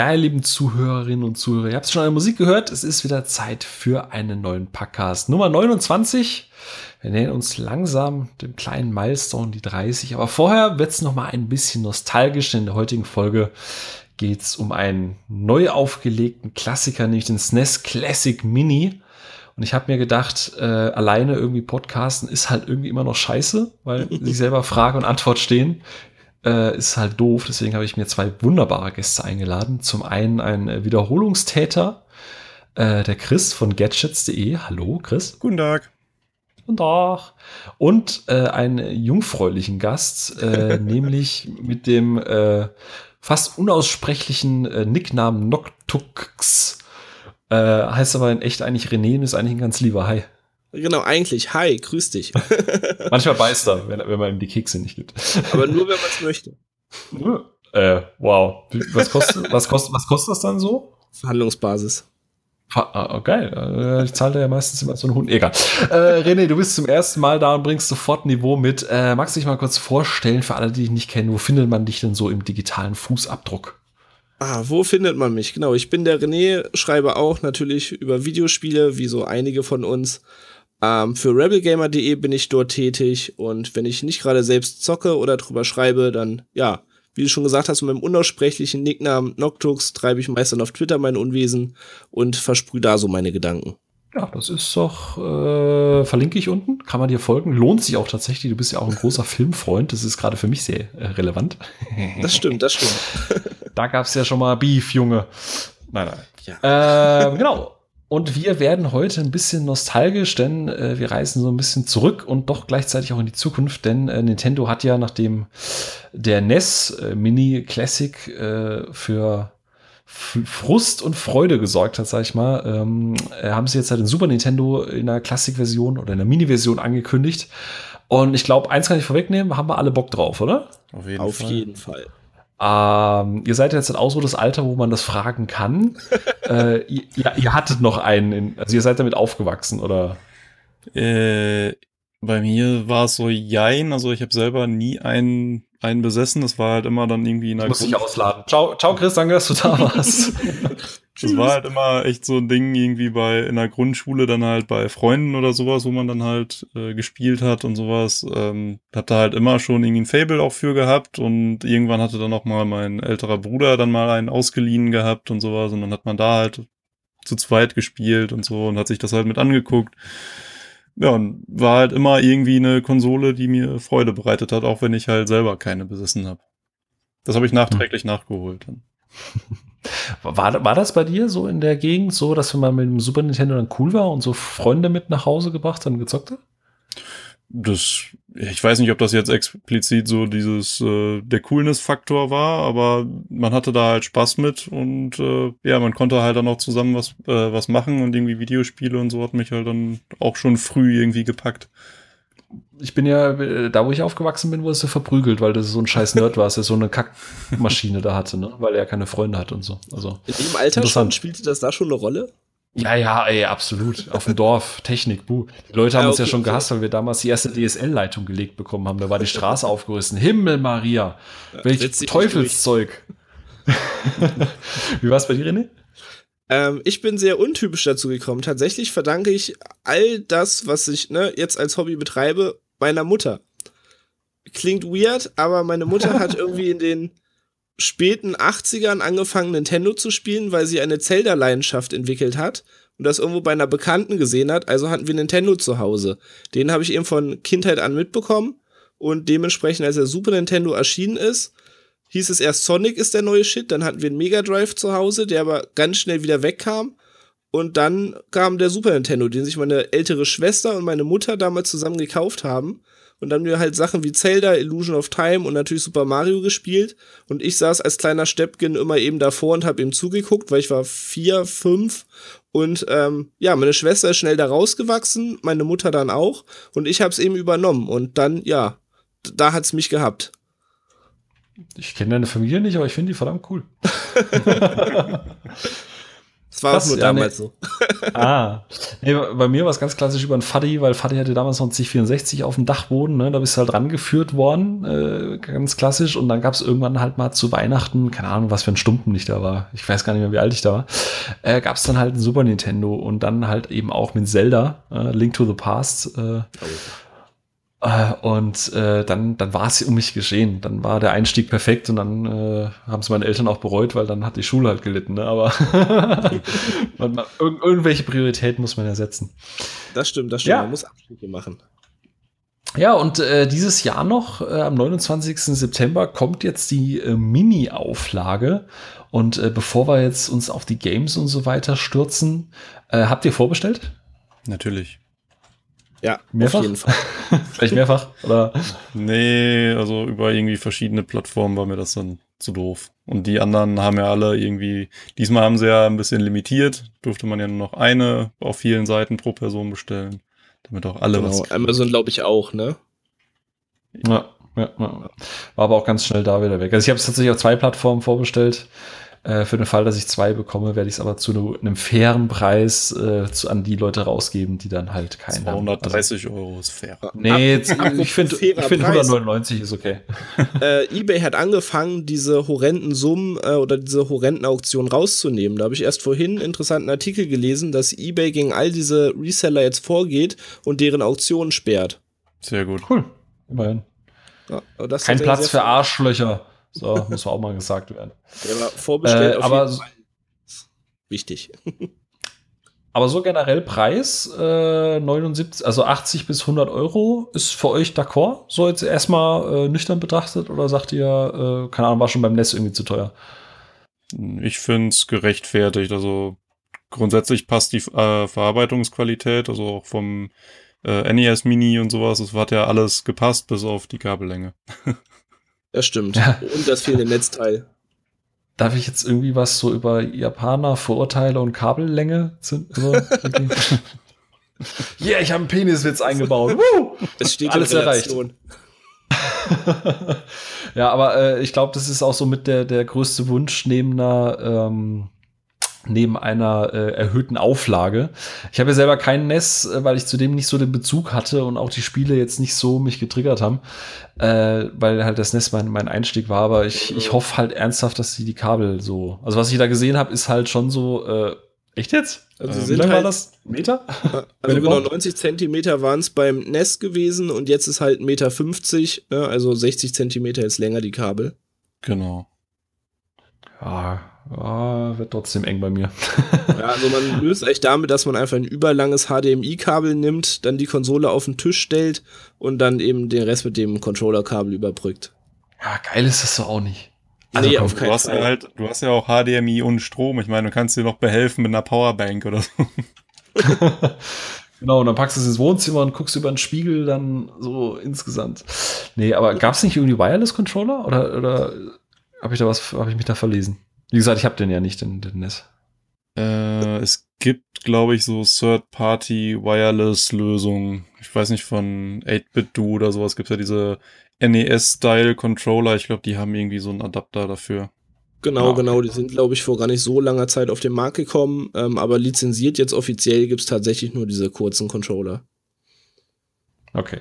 Ja, ihr lieben Zuhörerinnen und Zuhörer, ihr habt schon eine Musik gehört. Es ist wieder Zeit für einen neuen Podcast. Nummer 29. Wir nähern uns langsam dem kleinen Milestone, die 30. Aber vorher wird es noch mal ein bisschen nostalgisch. In der heutigen Folge geht es um einen neu aufgelegten Klassiker, nämlich den SNES Classic Mini. Und ich habe mir gedacht, äh, alleine irgendwie podcasten ist halt irgendwie immer noch scheiße, weil sich selber Frage und Antwort stehen äh, ist halt doof. Deswegen habe ich mir zwei wunderbare Gäste eingeladen. Zum einen ein Wiederholungstäter, äh, der Chris von gadgets.de. Hallo, Chris. Guten Tag. Guten Tag. Und äh, einen jungfräulichen Gast, äh, nämlich mit dem äh, fast unaussprechlichen äh, Nicknamen Noctux. Äh, heißt aber in echt eigentlich René und ist eigentlich ein ganz lieber Hi. Genau, eigentlich. Hi, grüß dich. Manchmal beißt er, wenn, wenn man ihm die Kekse nicht gibt. Aber nur, wenn man es möchte. Äh, wow. Was kostet, was, kostet, was kostet das dann so? Verhandlungsbasis. Ah, oh, geil. Äh, ich zahle ja meistens immer so einen Hund. Egal. Äh, René, du bist zum ersten Mal da und bringst sofort Niveau mit. Äh, magst du dich mal kurz vorstellen, für alle, die dich nicht kennen, wo findet man dich denn so im digitalen Fußabdruck? Ah, wo findet man mich? Genau, ich bin der René, schreibe auch natürlich über Videospiele, wie so einige von uns. Ähm, für rebelgamer.de bin ich dort tätig und wenn ich nicht gerade selbst zocke oder drüber schreibe, dann ja, wie du schon gesagt hast, mit meinem unaussprechlichen Nicknamen Noctux treibe ich meist dann auf Twitter mein Unwesen und versprühe da so meine Gedanken. Ja, das ist doch, äh, verlinke ich unten, kann man dir folgen. Lohnt sich auch tatsächlich, du bist ja auch ein großer Filmfreund, das ist gerade für mich sehr äh, relevant. Das stimmt, das stimmt. da gab es ja schon mal Beef, Junge. Nein, nein. Ja. Äh, genau. Und wir werden heute ein bisschen nostalgisch, denn äh, wir reisen so ein bisschen zurück und doch gleichzeitig auch in die Zukunft, denn äh, Nintendo hat ja nachdem der NES äh, Mini Classic äh, für Frust und Freude gesorgt hat, sag ich mal, ähm, äh, haben sie jetzt halt den Super Nintendo in der Classic-Version oder in der Mini-Version angekündigt. Und ich glaube, eins kann ich vorwegnehmen, haben wir alle Bock drauf, oder? Auf jeden Auf Fall. Jeden Fall. Ähm, ihr seid jetzt auch so das Alter, wo man das fragen kann. äh, ihr, ihr, hattet noch einen, in, also ihr seid damit aufgewachsen, oder? Äh, bei mir war es so jein, also ich habe selber nie einen, einen besessen. Das war halt immer dann irgendwie in der Muss ich ausladen. Ciao, ciao Chris, danke, dass du da warst. Das war halt immer echt so ein Ding irgendwie bei in der Grundschule dann halt bei Freunden oder sowas, wo man dann halt äh, gespielt hat und sowas. Ähm, hab da halt immer schon irgendwie ein Fable auch für gehabt und irgendwann hatte dann auch mal mein älterer Bruder dann mal einen ausgeliehen gehabt und sowas und dann hat man da halt zu zweit gespielt und so und hat sich das halt mit angeguckt. Ja, und war halt immer irgendwie eine Konsole, die mir Freude bereitet hat, auch wenn ich halt selber keine besessen habe. Das habe ich nachträglich hm. nachgeholt. War, war das bei dir so in der Gegend so, dass wenn man mit dem Super Nintendo dann cool war und so Freunde mit nach Hause gebracht und gezockt hat? Das, ich weiß nicht, ob das jetzt explizit so dieses äh, der Coolness-Faktor war, aber man hatte da halt Spaß mit und äh, ja, man konnte halt dann auch zusammen was äh, was machen und irgendwie Videospiele und so hat mich halt dann auch schon früh irgendwie gepackt ich bin ja, da wo ich aufgewachsen bin, wurde er verprügelt, weil das so ein scheiß Nerd war, dass er so eine Kackmaschine da hatte, ne? weil er keine Freunde hat und so. Also, In dem Alter schon, spielte das da schon eine Rolle? Ja, ja, ey, absolut. Auf dem Dorf, Technik, buh. Die Leute haben ja, okay, uns ja schon gehasst, weil wir damals die erste DSL-Leitung gelegt bekommen haben. Da war die Straße aufgerissen. Himmel, Maria. Ja, Welch Teufelszeug. Wie war es bei dir, René? Ähm, ich bin sehr untypisch dazu gekommen. Tatsächlich verdanke ich all das, was ich ne, jetzt als Hobby betreibe, meiner Mutter. Klingt weird, aber meine Mutter hat irgendwie in den späten 80ern angefangen, Nintendo zu spielen, weil sie eine Zelda-Leidenschaft entwickelt hat und das irgendwo bei einer Bekannten gesehen hat. Also hatten wir Nintendo zu Hause. Den habe ich eben von Kindheit an mitbekommen und dementsprechend, als der Super Nintendo erschienen ist, hieß es erst Sonic ist der neue Shit, dann hatten wir einen Mega Drive zu Hause, der aber ganz schnell wieder wegkam. Und dann kam der Super Nintendo, den sich meine ältere Schwester und meine Mutter damals zusammen gekauft haben. Und dann haben wir halt Sachen wie Zelda, Illusion of Time und natürlich Super Mario gespielt. Und ich saß als kleiner Steppkin immer eben davor und habe ihm zugeguckt, weil ich war vier, fünf. Und ähm, ja, meine Schwester ist schnell da rausgewachsen, meine Mutter dann auch. Und ich habe es eben übernommen. Und dann, ja, da hat's mich gehabt. Ich kenne deine Familie nicht, aber ich finde die verdammt cool. Das war Krass, nur ja, damals nee. so. Ah. Nee, bei mir war es ganz klassisch über ein Faddy, weil Faddy hatte damals noch ein C64 auf dem Dachboden, ne? Da bist du halt rangeführt worden, äh, ganz klassisch. Und dann gab es irgendwann halt mal zu Weihnachten, keine Ahnung, was für ein Stumpenlicht da war. Ich weiß gar nicht mehr, wie alt ich da war. Äh, gab es dann halt ein Super Nintendo und dann halt eben auch mit Zelda, äh, Link to the Past. Äh, äh, und äh, dann, dann war es um mich geschehen. Dann war der Einstieg perfekt und dann äh, haben es meine Eltern auch bereut, weil dann hat die Schule halt gelitten. Ne? Aber man, man, irg irgendwelche Prioritäten muss man ja setzen. Das stimmt, das stimmt. Ja. Man muss Abstriche machen. Ja, und äh, dieses Jahr noch, äh, am 29. September, kommt jetzt die äh, Mini-Auflage. Und äh, bevor wir jetzt uns auf die Games und so weiter stürzen, äh, habt ihr vorbestellt? Natürlich. Ja, Mehrfach? auf jeden Fall. Vielleicht mehrfach? Oder? Nee, also über irgendwie verschiedene Plattformen war mir das dann zu doof. Und die anderen haben ja alle irgendwie, diesmal haben sie ja ein bisschen limitiert, durfte man ja nur noch eine auf vielen Seiten pro Person bestellen, damit auch alle Genau, was. Amazon glaube ich auch, ne? Ja, ja, ja. War aber auch ganz schnell da wieder weg. Also ich habe es tatsächlich auf zwei Plattformen vorbestellt. Äh, für den Fall, dass ich zwei bekomme, werde ich es aber zu einem fairen Preis äh, zu, an die Leute rausgeben, die dann halt keinen haben. 230 Euro ist fair. Also, nee, jetzt, ich finde fairer find Preis. 199 ist okay. äh, eBay hat angefangen, diese horrenden Summen äh, oder diese horrenden Auktionen rauszunehmen. Da habe ich erst vorhin einen interessanten Artikel gelesen, dass eBay gegen all diese Reseller jetzt vorgeht und deren Auktionen sperrt. Sehr gut. Cool. Immerhin. Ja, Kein Platz sehr für Arschlöcher. So, muss auch mal gesagt werden. Ja, aber vorbestellt Äh, auf aber jeden so- Fall. Wichtig. Aber so generell Preis, äh, 79, also 80 bis 100 Euro ist für euch d'accord? So jetzt erstmal äh, nüchtern betrachtet oder sagt ihr, äh, keine Ahnung, war schon beim Netz irgendwie zu teuer? Ich finde es gerechtfertigt. Also grundsätzlich passt die äh, Verarbeitungsqualität, also auch vom äh, NES Mini und sowas. Es hat ja alles gepasst, bis auf die Kabellänge. Das stimmt. Ja. Und das fehlende Netzteil. Darf ich jetzt irgendwie was so über Japaner, Vorurteile und Kabellänge? So, yeah, ich habe einen Peniswitz eingebaut. Woo! Es steht Alles in erreicht. Ja, aber äh, ich glaube, das ist auch so mit der, der größte Wunsch neben einer, ähm, neben einer äh, erhöhten Auflage. Ich habe ja selber keinen NES, äh, weil ich zudem nicht so den Bezug hatte und auch die Spiele jetzt nicht so mich getriggert haben, äh, weil halt das NES mein, mein Einstieg war. Aber ich, ich hoffe halt ernsthaft, dass die die Kabel so. Also was ich da gesehen habe, ist halt schon so. Äh, echt jetzt? Also Ähm, sie Wie sind lange war halt, das? Meter? also genau überhaupt? 90 Zentimeter waren es beim NES gewesen und jetzt ist halt 1,50 Meter, 50, ne? also 60 Zentimeter ist länger die Kabel. Genau. Ja, ja, wird trotzdem eng bei mir. Ja, also man löst echt damit, dass man einfach ein überlanges HDMI-Kabel nimmt, dann die Konsole auf den Tisch stellt und dann eben den Rest mit dem Controller-Kabel überbrückt. Ja, geil ist das so auch nicht. Nee, komm, auf Du keinen hast, ja Fall. halt, du hast ja auch HDMI und Strom. Ich meine, du kannst dir noch behelfen mit einer Powerbank oder so. Genau, und dann packst du es ins Wohnzimmer und guckst über den Spiegel dann so insgesamt. Nee, aber gab es nicht irgendwie Wireless-Controller? Oder, oder habe ich da was, habe ich mich da verlesen? Wie gesagt, ich habe den ja nicht, den, den NES. Äh, es gibt, glaube ich, so Third-Party-Wireless-Lösungen. Ich weiß nicht, von 8-Bit-Do oder sowas gibt es ja diese NES-Style-Controller. Ich glaube, die haben irgendwie so einen Adapter dafür. Genau, okay. genau. Die sind, glaube ich, vor gar nicht so langer Zeit auf den Markt gekommen. Ähm, aber lizenziert jetzt offiziell gibt es tatsächlich nur diese kurzen Controller. Okay.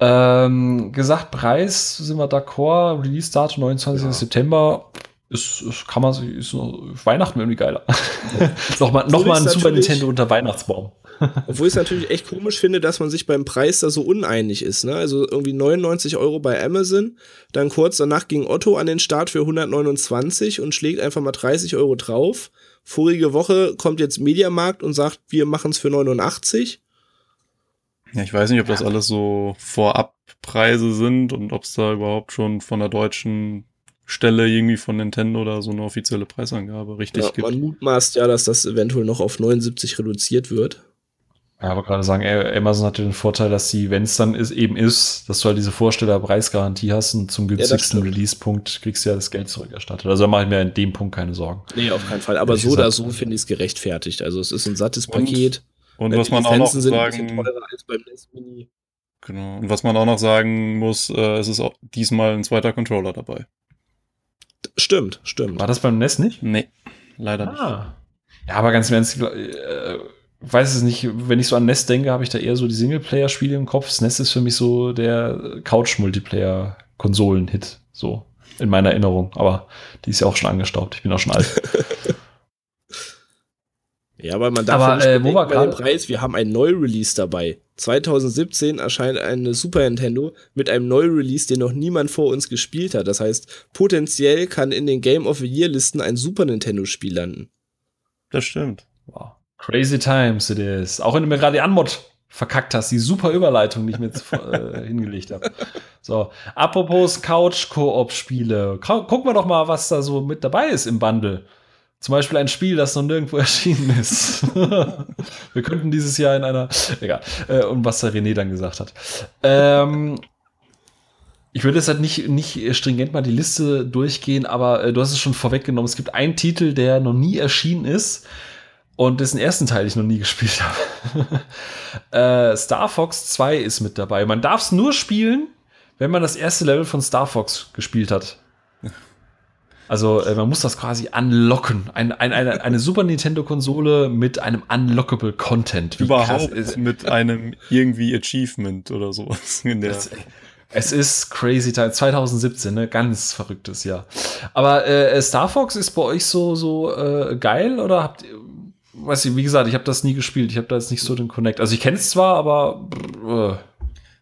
Ähm, gesagt, Preis sind wir d'accord. Release-Datum 29. Ja. September. Ist, ist, kann man sich, ist so, Weihnachten irgendwie geiler. nochmal noch Obwohl mal ein Super Nintendo unter Weihnachtsbaum. Obwohl ich es natürlich echt komisch finde, dass man sich beim Preis da so uneinig ist. Ne? Also irgendwie 99 Euro bei Amazon, dann kurz danach ging Otto an den Start für 129 und schlägt einfach mal 30 Euro drauf. Vorige Woche kommt jetzt Mediamarkt und sagt, wir machen es für 89. Ja, ich weiß nicht, ob das alles so Vorabpreise sind und ob es da überhaupt schon von der deutschen Stelle irgendwie von Nintendo oder so eine offizielle Preisangabe richtig Ja, gibt. man mutmaßt ja, dass das eventuell noch auf 79 reduziert wird. Ja, aber gerade sagen, Amazon hat den Vorteil, dass sie, wenn es dann ist, eben ist, dass du halt diese Vorstellerpreisgarantie hast und zum günstigsten stimmt. Release-Punkt kriegst du ja das Geld zurückerstattet. Also da mache ich mir in dem Punkt keine Sorgen. Nee, auf keinen Fall. Aber so oder so finde ich es gerechtfertigt. Also es ist ein sattes Und- Paket. Und Äh, was die man auch noch sagen, teurer als beim NES Mini. genau, und was man auch noch sagen muss, äh, es ist auch diesmal ein zweiter Controller dabei. Stimmt, stimmt. War das beim NES nicht? Nee, leider nicht. Ah. Ja, aber ganz im Ernst, äh, weiß es nicht, wenn ich so an NES denke, habe ich da eher so die Singleplayer-Spiele im Kopf. SNES ist für mich so der Couch-Multiplayer-Konsolen-Hit, so in meiner Erinnerung. Aber die ist ja auch schon angestaubt. Ich bin auch schon alt. ja, aber man darf aber, nicht äh, wo war bei dem grad- Preis, wir haben ein Neu-Release dabei. 2017 erscheint eine Super Nintendo mit einem Neu-Release, den noch niemand vor uns gespielt hat. Das heißt, potenziell kann in den Game of the Year Listen ein Super Nintendo-Spiel landen. Das stimmt. Wow. Crazy times it is. Auch wenn du mir gerade die Anmod verkackt hast, die super Überleitung, die ich mir jetzt äh, hingelegt habe. So, apropos Couch-Koop-Spiele. Gucken wir doch mal, was da so mit dabei ist im Bundle. Zum Beispiel ein Spiel, das noch nirgendwo erschienen ist. wir könnten dieses Jahr in einer. Egal. Äh, und was der René dann gesagt hat. Ähm, ich würde jetzt halt nicht, nicht stringent mal die Liste durchgehen, aber äh, du hast es schon vorweggenommen. Es gibt einen Titel, der noch nie erschienen ist und dessen ersten Teil ich noch nie gespielt habe. äh, Star Fox 2 ist mit dabei. Man darf es nur spielen, wenn man das erste Level von Star Fox gespielt hat. Also äh, man muss das quasi unlocken. Ein, ein, eine, eine Super Nintendo-Konsole mit einem unlockable Content. Wie Überhaupt ist- mit einem irgendwie Achievement oder sowas in der. es, es ist crazy time. 2017, ne? Ganz verrücktes Jahr. Aber äh, Star Fox ist bei euch so, so äh, geil oder habt ihr, weiß ich, wie gesagt, ich habe das nie gespielt. Ich habe da jetzt nicht so den Connect. Also ich kenne es zwar, aber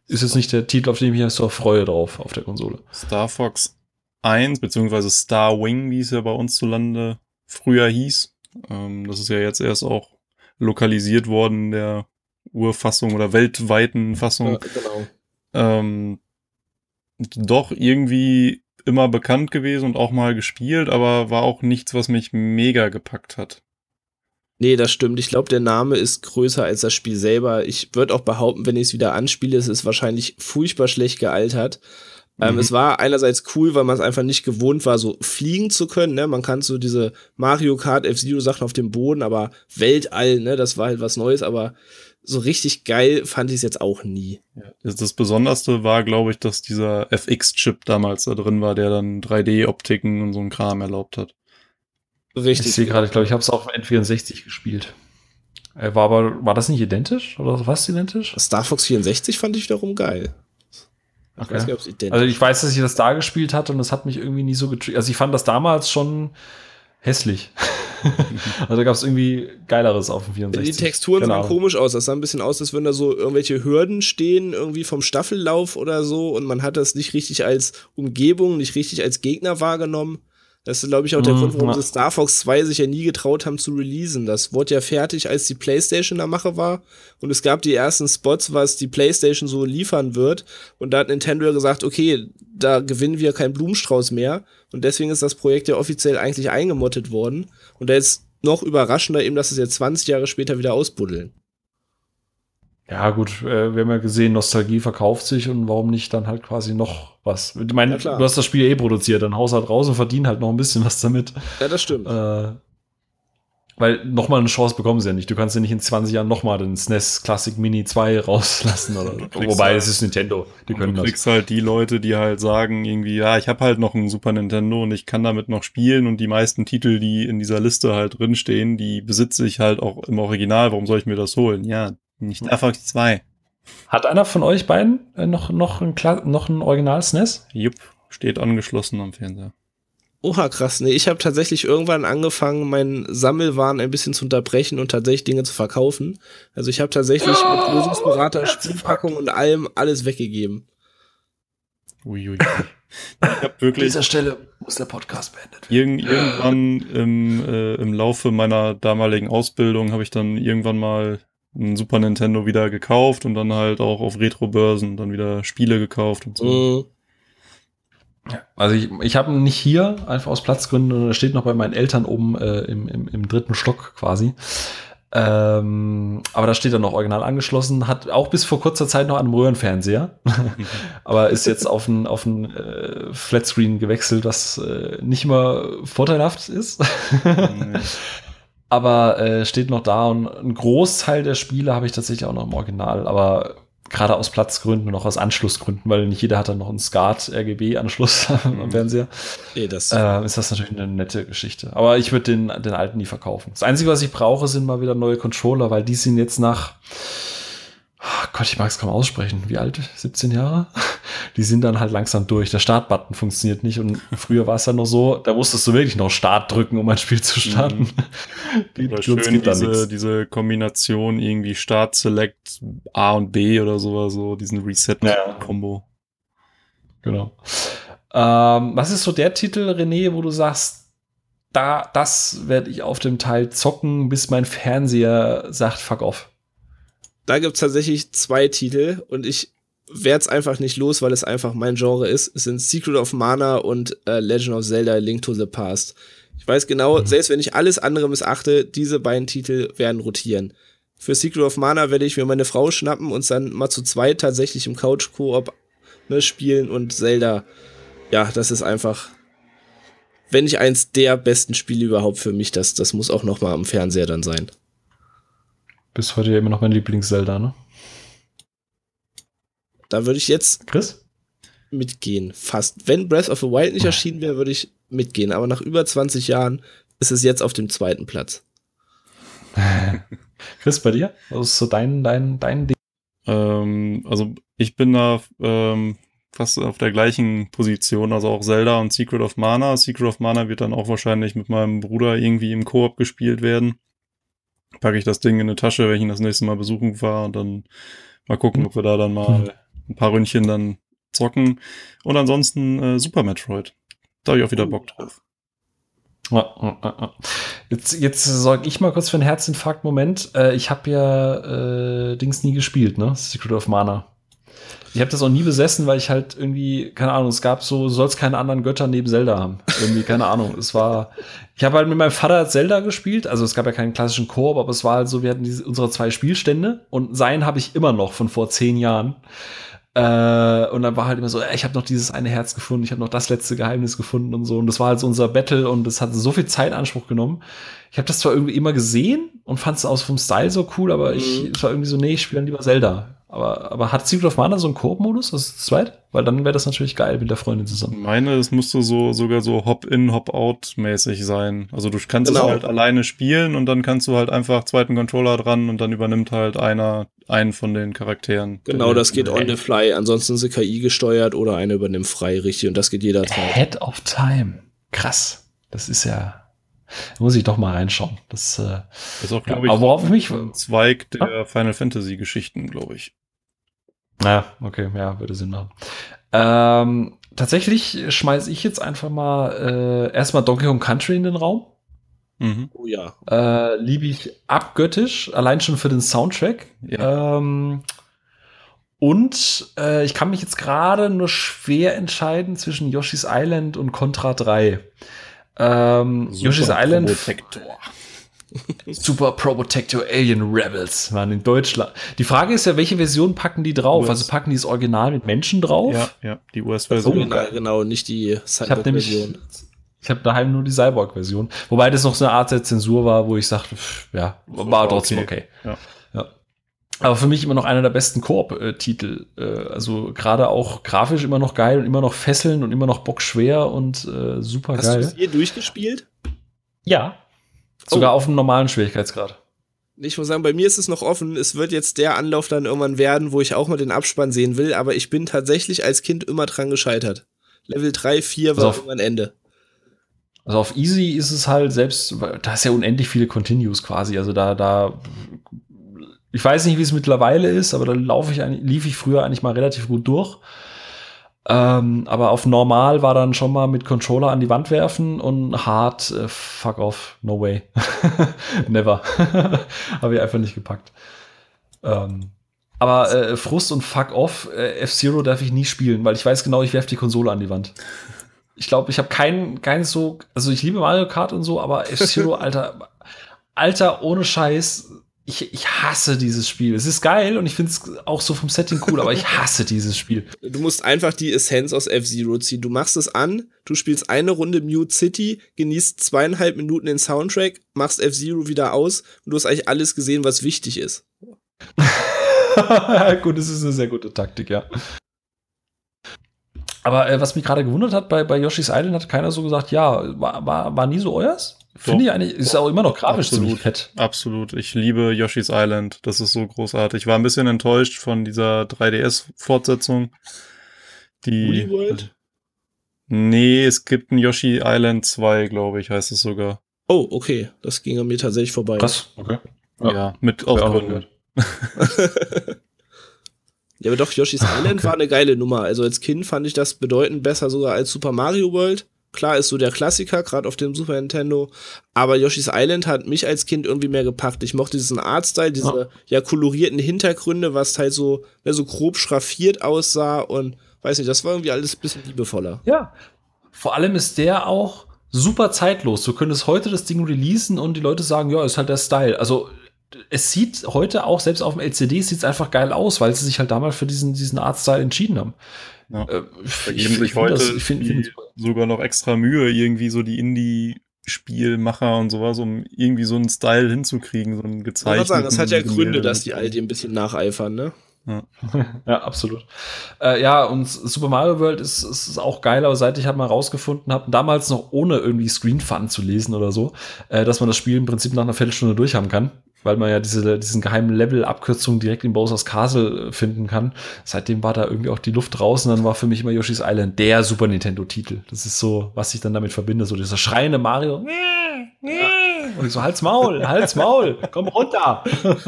äh, ist jetzt nicht der Titel, auf den ich mich so freue drauf auf der Konsole. Star Fox 1, beziehungsweise Star Wing, wie es ja bei uns zu Lande früher hieß. Ähm, das ist ja jetzt erst auch lokalisiert worden in der Urfassung oder weltweiten Fassung. Ja, genau. Ähm, doch irgendwie immer bekannt gewesen und auch mal gespielt, aber war auch nichts, was mich mega gepackt hat. Nee, das stimmt. Ich glaube, der Name ist größer als das Spiel selber. Ich würde auch behaupten, wenn ich es wieder anspiele, es ist wahrscheinlich furchtbar schlecht gealtert. Ähm, Mhm. es war einerseits cool, weil man es einfach nicht gewohnt war, so fliegen zu können. Ne? Man kann so diese Mario Kart F-Zero Sachen auf dem Boden, aber Weltall, ne, das war halt was Neues, aber so richtig geil fand ich es jetzt auch nie. Das, das Besonderste war, glaube ich, dass dieser FX-Chip damals da drin war, der dann 3D-Optiken und so ein Kram erlaubt hat. Richtig. Ich sehe gerade, ich glaube, ich habe es auf dem N64 gespielt. Äh, war aber, war das nicht identisch? Oder was identisch? Star Fox 64 fand ich wiederum geil. Ich Okay. weiß nicht, identisch Also ich weiß, dass ich das da gespielt hatte und das hat mich irgendwie nie so getriggert. Also ich fand das damals schon hässlich. also da gab es irgendwie Geileres auf dem 64. Die Texturen Keine sahen komisch aus. Das sah ein bisschen aus, als wenn da so irgendwelche Hürden stehen, irgendwie vom Staffellauf oder so. Und man hat das nicht richtig als Umgebung, nicht richtig als Gegner wahrgenommen. Das ist, glaube ich, auch der Mhm, Grund, warum ja. sie Star Fox 2 sich ja nie getraut haben zu releasen. Das wurde ja fertig, als die PlayStation der Mache war. Und es gab die ersten Spots, was die PlayStation so liefern wird. Und da hat Nintendo ja gesagt, okay, da gewinnen wir keinen Blumenstrauß mehr. Und deswegen ist das Projekt ja offiziell eigentlich eingemottet worden. Und da ist noch überraschender eben, dass es jetzt 20 Jahre später wieder ausbuddeln. Ja, gut, äh, wir haben ja gesehen, Nostalgie verkauft sich und warum nicht dann halt quasi noch was. Ich meine, Ja, du hast das Spiel eh produziert, dann haus halt raus und verdien halt noch ein bisschen was damit. Ja, das stimmt. Äh, weil nochmal eine Chance bekommen sie ja nicht. Du kannst ja nicht in 20 Jahren nochmal den SNES Classic Mini 2 rauslassen. Oder, wobei, halt- es ist Nintendo. Die können du das. kriegst halt die Leute, die halt sagen irgendwie, ja, ich habe halt noch einen Super Nintendo und ich kann damit noch spielen und die meisten Titel, die in dieser Liste halt drinstehen, die besitze ich halt auch im Original. Warum soll ich mir das holen? Ja, nicht Star Fox 2. Hat einer von euch beiden äh, noch, noch ein, Kla noch ein Original E SNES? Jupp, steht angeschlossen am Fernseher. Oha, krass. Nee, ich habe tatsächlich irgendwann angefangen, meinen Sammelwahn ein bisschen zu unterbrechen und tatsächlich Dinge zu verkaufen. Also ich habe tatsächlich mit Lösungsberater, Spielpackung und allem alles weggegeben. Uiui. Ich habe wirklich Stelle muss der Podcast beendet werden. irg irgendwann im, äh, im Laufe meiner damaligen Ausbildung habe ich dann irgendwann mal ein Super Nintendo wieder gekauft und dann halt auch auf Retro-Börsen dann wieder Spiele gekauft und so. Mhm. Also ich, ich habe ihn nicht hier, einfach aus Platzgründen, er steht noch bei meinen Eltern oben äh, im, im, im dritten Stock quasi. Ähm, aber da steht er noch original angeschlossen, hat auch bis vor kurzer Zeit noch an einem Röhrenfernseher, aber ist jetzt auf ein, auf äh, Flatscreen gewechselt, was äh, nicht immer vorteilhaft ist. Nee. aber äh, steht noch da und ein Großteil der Spiele habe ich tatsächlich auch noch im Original, aber gerade aus Platzgründen und auch aus Anschlussgründen, weil nicht jeder hat dann noch einen SCART-RGB-Anschluss am Mhm. Fernseher. Nee, das. Äh, ist das natürlich eine nette Geschichte. Aber ich würde den, den alten nie verkaufen. Das Einzige, was ich brauche, sind mal wieder neue Controller, weil die sind jetzt nach, oh Gott, ich mag es kaum aussprechen. Wie alt? 17 Jahre? Die sind dann halt langsam durch. Der Startbutton funktioniert nicht und früher war es dann noch so, da musstest du wirklich noch Start drücken, um ein Spiel zu starten. Die, Oder die- schön diese, diese Kombination irgendwie Start, Select, A und B oder sowas, so diesen Ja. Reset-Kombo. Genau. Ähm, was ist so der Titel, René, wo du sagst, da, das werde ich auf dem Teil zocken, bis mein Fernseher sagt, fuck off. Da gibt's tatsächlich zwei Titel und ich werd's einfach nicht los, weil es einfach mein Genre ist. Es sind Secret of Mana und äh, Legend of Zelda Link to the Past. Ich weiß genau, selbst wenn ich alles andere missachte, diese beiden Titel werden rotieren. Für Secret of Mana werde ich mir meine Frau schnappen und dann mal zu zweit tatsächlich im Couch-Koop ne, spielen und Zelda, ja, das ist einfach, wenn nicht eins der besten Spiele überhaupt für mich, das, das muss auch noch mal am Fernseher dann sein. Bis heute ja immer noch mein Lieblings-Zelda, ne? Da würde ich jetzt Chris? mitgehen, fast. Wenn Breath of the Wild nicht erschienen wäre, würde ich mitgehen. Aber nach über 20 Jahren ist es jetzt auf dem zweiten Platz. Chris, bei dir? Was ist so dein, dein, dein Ding? Ähm, also ich bin da ähm, fast auf der gleichen Position, also auch Zelda und Secret of Mana. Secret of Mana wird dann auch wahrscheinlich mit meinem Bruder irgendwie im Koop gespielt werden. Packe ich das Ding in eine Tasche, wenn ich ihn das nächste Mal besuchen fahre und dann mal gucken, ob wir da dann mal ein paar Ründchen dann zocken. Und ansonsten äh, Super Metroid. Da habe ich auch wieder Bock drauf. Ja, ja. Jetzt, jetzt sorge ich mal kurz für einen Herzinfarkt-Moment. Äh, ich habe ja äh, Dings nie gespielt, ne? Secret of Mana. Ich habe das auch nie besessen, weil ich halt irgendwie, keine Ahnung, es gab so, du sollst keine anderen Götter neben Zelda haben. Irgendwie, keine Ahnung. Es war, ich habe halt mit meinem Vater Zelda gespielt, also es gab ja keinen klassischen Koop, aber es war halt so, wir hatten diese, unsere zwei Spielstände und seinen habe ich immer noch von vor zehn Jahren. Äh, und dann war halt immer so, ey, ich habe noch dieses eine Herz gefunden, ich habe noch das letzte Geheimnis gefunden und so. Und das war halt so unser Battle und das hat so viel Zeit in Anspruch genommen. Ich habe das zwar irgendwie immer gesehen und fand es aus vom Style so cool, aber ich, Mhm. es war irgendwie so, nee, ich spiele dann lieber Zelda. Aber, aber hat Secret of Mana so einen Koop-Modus, also zu zweit? Weil dann wäre das natürlich geil mit der Freundin Ich zusammen. meine, es musste so sogar so Hop-in, Hop-out mäßig sein. Also du kannst Genau. es halt alleine spielen und dann kannst du halt einfach zweiten Controller dran und dann übernimmt halt einer einen von den Charakteren. Genau, das geht on the fly. Ansonsten ist KI gesteuert oder einer übernimmt frei, richtig. Und das geht jederzeit. Head of Time. Krass. Das ist ja. Da muss ich doch mal reinschauen. Das, äh, Das ist auch, ja, glaube aber worauf ich mich. ein Zweig der Final Fantasy Geschichten, glaube ich. Ja, okay, ja, würde Sinn machen. Ähm, tatsächlich schmeiße ich jetzt einfach mal äh, erstmal Donkey Kong Country in den Raum. Mhm. Oh ja. Äh, Liebe ich abgöttisch, allein schon für den Soundtrack. Ähm, und äh, ich kann mich jetzt gerade nur schwer entscheiden zwischen Yoshi's Island und Contra 3. Ähm, Yoshi's Island. Protector. Super Protector Alien Rebels waren in Deutschland. Die Frage ist ja, welche Version packen die drauf? US. Also packen die das Original mit Menschen drauf? Ja, ja, die US-Version. Genau, genau, nicht die Ich habe nämlich, Cyborg-Version. ich habe daheim nur die Cyborg-Version. Wobei das noch so eine Art der Zensur war, wo ich sagte, pff, ja, war war trotzdem okay. okay. Ja. ja. Aber für mich immer noch einer der besten Koop-Titel. Äh, also gerade auch grafisch immer noch geil und immer noch fesseln und immer noch bockschwer und äh, super Hast du geil. es hier durchgespielt? Ja. Sogar auf einem normalen Schwierigkeitsgrad. Ich muss sagen, bei mir ist es noch offen. Es wird jetzt der Anlauf dann irgendwann werden, wo ich auch mal den Abspann sehen will, aber ich bin tatsächlich als Kind immer dran gescheitert. Level 3, 4 Pass war auf. irgendwann Ende. Also auf Easy ist es halt selbst, da ist ja unendlich viele Continues quasi. Also da, da, ich weiß nicht, wie es mittlerweile ist, aber da laufe ich lief ich früher eigentlich mal relativ gut durch. Ähm, aber auf normal war dann schon mal mit Controller an die Wand werfen und hart, äh, fuck off, no way. Never. Habe ich einfach nicht gepackt. Ähm, aber äh, Frust und fuck off, äh, F-Zero darf ich nie spielen, weil ich weiß genau, ich werfe die Konsole an die Wand. Ich glaube, ich habe kein, kein so, also ich liebe Mario Kart und so, aber F-Zero, Alter, Alter, ohne Scheiß, ich, ich hasse dieses Spiel. Es ist geil und ich finde es auch so vom Setting cool, aber ich hasse dieses Spiel. Du musst einfach die Essenz aus F-Zero ziehen. Du machst es an, du spielst eine Runde Mute City, genießt zweieinhalb Minuten den Soundtrack, machst F-Zero wieder aus und du hast eigentlich alles gesehen, was wichtig ist. Gut, das ist eine sehr gute Taktik, ja. Aber äh, was mich gerade gewundert hat, bei, bei Yoshi's Island hat keiner so gesagt, ja, war, war, war nie so euers? Finde ich eigentlich, ist auch immer noch grafisch Absolut. ziemlich fett. Absolut. Ich liebe Yoshi's Island. Das ist so großartig. Ich war ein bisschen enttäuscht von dieser 3DS-Fortsetzung. Die. Woolly World? Nee, es gibt ein Yoshi Island 2, glaube ich, heißt es sogar. Oh, okay. Das ging an mir tatsächlich vorbei. Krass, okay. Ja, Ja. mit Aufgründen. Ja, aber doch, Yoshi's Island war eine geile Nummer. Also als Kind fand ich das bedeutend besser sogar als Super Mario World. Klar ist so der Klassiker, gerade auf dem Super Nintendo. Aber Yoshi's Island hat mich als Kind irgendwie mehr gepackt. Ich mochte diesen Artstyle, diese ja, kolorierten Hintergründe, was halt so, ja, so grob schraffiert aussah und weiß nicht, das war irgendwie alles ein bisschen liebevoller. Ja. Vor allem ist der auch super zeitlos. Du könntest heute das Ding releasen und die Leute sagen, ja, ist halt der Style. Also es sieht heute auch, selbst auf dem LCD, sieht es einfach geil aus, weil sie sich halt damals für diesen, diesen Artstyle entschieden haben. Ja. Äh, Da geben sich heute das- ich find- die find- sogar noch extra Mühe, irgendwie so die Indie-Spielmacher und sowas, um irgendwie so einen Style hinzukriegen, so einen gezeichneten. sagen, es hat ja Gründe, dass die all dem ein bisschen nacheifern, ne? Ja, absolut. Äh, ja, und Super Mario World ist, ist, ist auch geil, aber seit ich halt mal rausgefunden habe, damals noch ohne irgendwie Screen Fun zu lesen oder so, äh, dass man das Spiel im Prinzip nach einer Viertelstunde durchhaben kann, weil man ja diese, diesen geheimen Level-Abkürzung direkt in Bowser's Castle äh, finden kann. Seitdem war da irgendwie auch die Luft draußen, dann war für mich immer Yoshi's Island der Super Nintendo-Titel. Das ist so, was ich dann damit verbinde, so dieser schreiende Mario. Und ich so, halt's Maul, halt's Maul, komm runter.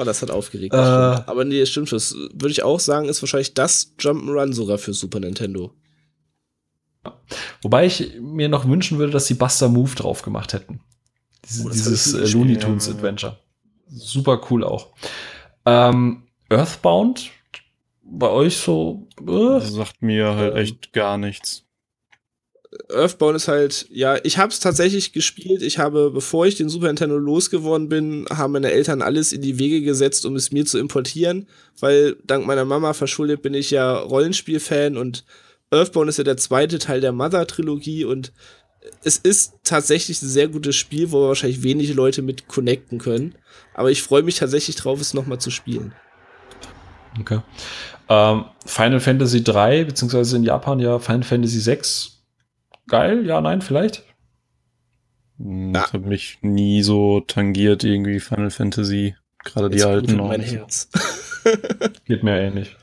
Oh, das hat aufgeregt. Äh. Aber nee, das stimmt. Das würde ich auch sagen, ist wahrscheinlich das Jump'n'Run sogar für Super Nintendo. Wobei ich mir noch wünschen würde, dass sie Buster Move drauf gemacht hätten. Diese, Oh, dieses äh, Looney. Tunes Adventure. Super cool auch. Ähm, Earthbound, bei euch so. Äh, Das sagt mir halt Ähm. echt gar nichts. Earthbound ist halt, ja, ich habe es tatsächlich gespielt. Ich habe, bevor ich den Super Nintendo losgeworden bin, haben meine Eltern alles in die Wege gesetzt, um es mir zu importieren, weil dank meiner Mama verschuldet bin ich ja Rollenspielfan und Earthbound ist ja der zweite Teil der Mother-Trilogie und es ist tatsächlich ein sehr gutes Spiel, wo wahrscheinlich wenige Leute mit connecten können. Aber ich freue mich tatsächlich drauf, es nochmal zu spielen. okay. Ähm, Final Fantasy 3, beziehungsweise in Japan ja Final Fantasy 6. Geil, ja, nein, vielleicht. Hm, Das hat mich nie so tangiert, irgendwie Final Fantasy. Gerade die alten. mein nicht. Herz. Geht mir ähnlich.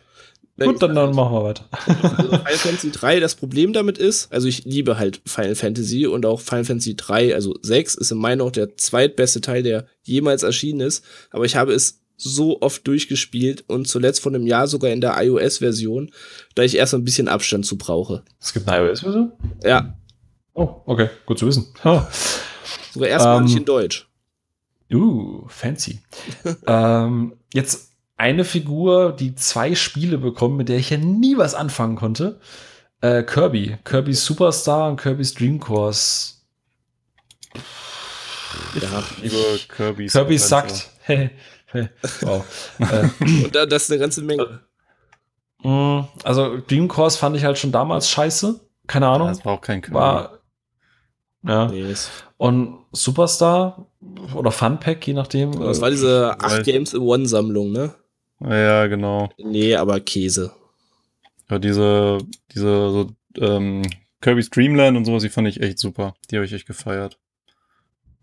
Gut, dann, dann machen wir weiter. Also Final Fantasy 3, das Problem damit ist, also ich liebe halt Final Fantasy und auch Final Fantasy 3, also 6 ist in meinen auch der zweitbeste Teil, der jemals erschienen ist, aber ich habe es so oft durchgespielt und zuletzt vor einem Jahr sogar in der iOS-Version, da ich erst ein bisschen Abstand zu brauche. Es gibt eine iOS-Version? Ja, Oh, okay, gut zu wissen. Ha. sogar erstmal Ähm, nicht in Deutsch. Uh, fancy. ähm, jetzt eine Figur, die zwei Spiele bekommen, mit der ich ja nie was anfangen konnte. Äh, Kirby. Kirby's Superstar und Kirby's Dream Course. Ja. Liebe Kirby's Kirby sagt. Hey, hey. Wow. äh, Und das ist eine ganze Menge. mh, also Dream Course fand ich halt schon damals scheiße. Keine Ahnung. Das war auch kein Kirby. War. Ja. Das, Und Superstar oder Fun Pack, je nachdem. das äh, war diese weiß. 8 Games in One-Sammlung, ne? Ja, genau. Nee, aber Käse. Ja, diese, diese so, ähm, Kirby's Dreamland und sowas, die fand ich echt super. Die habe ich echt gefeiert.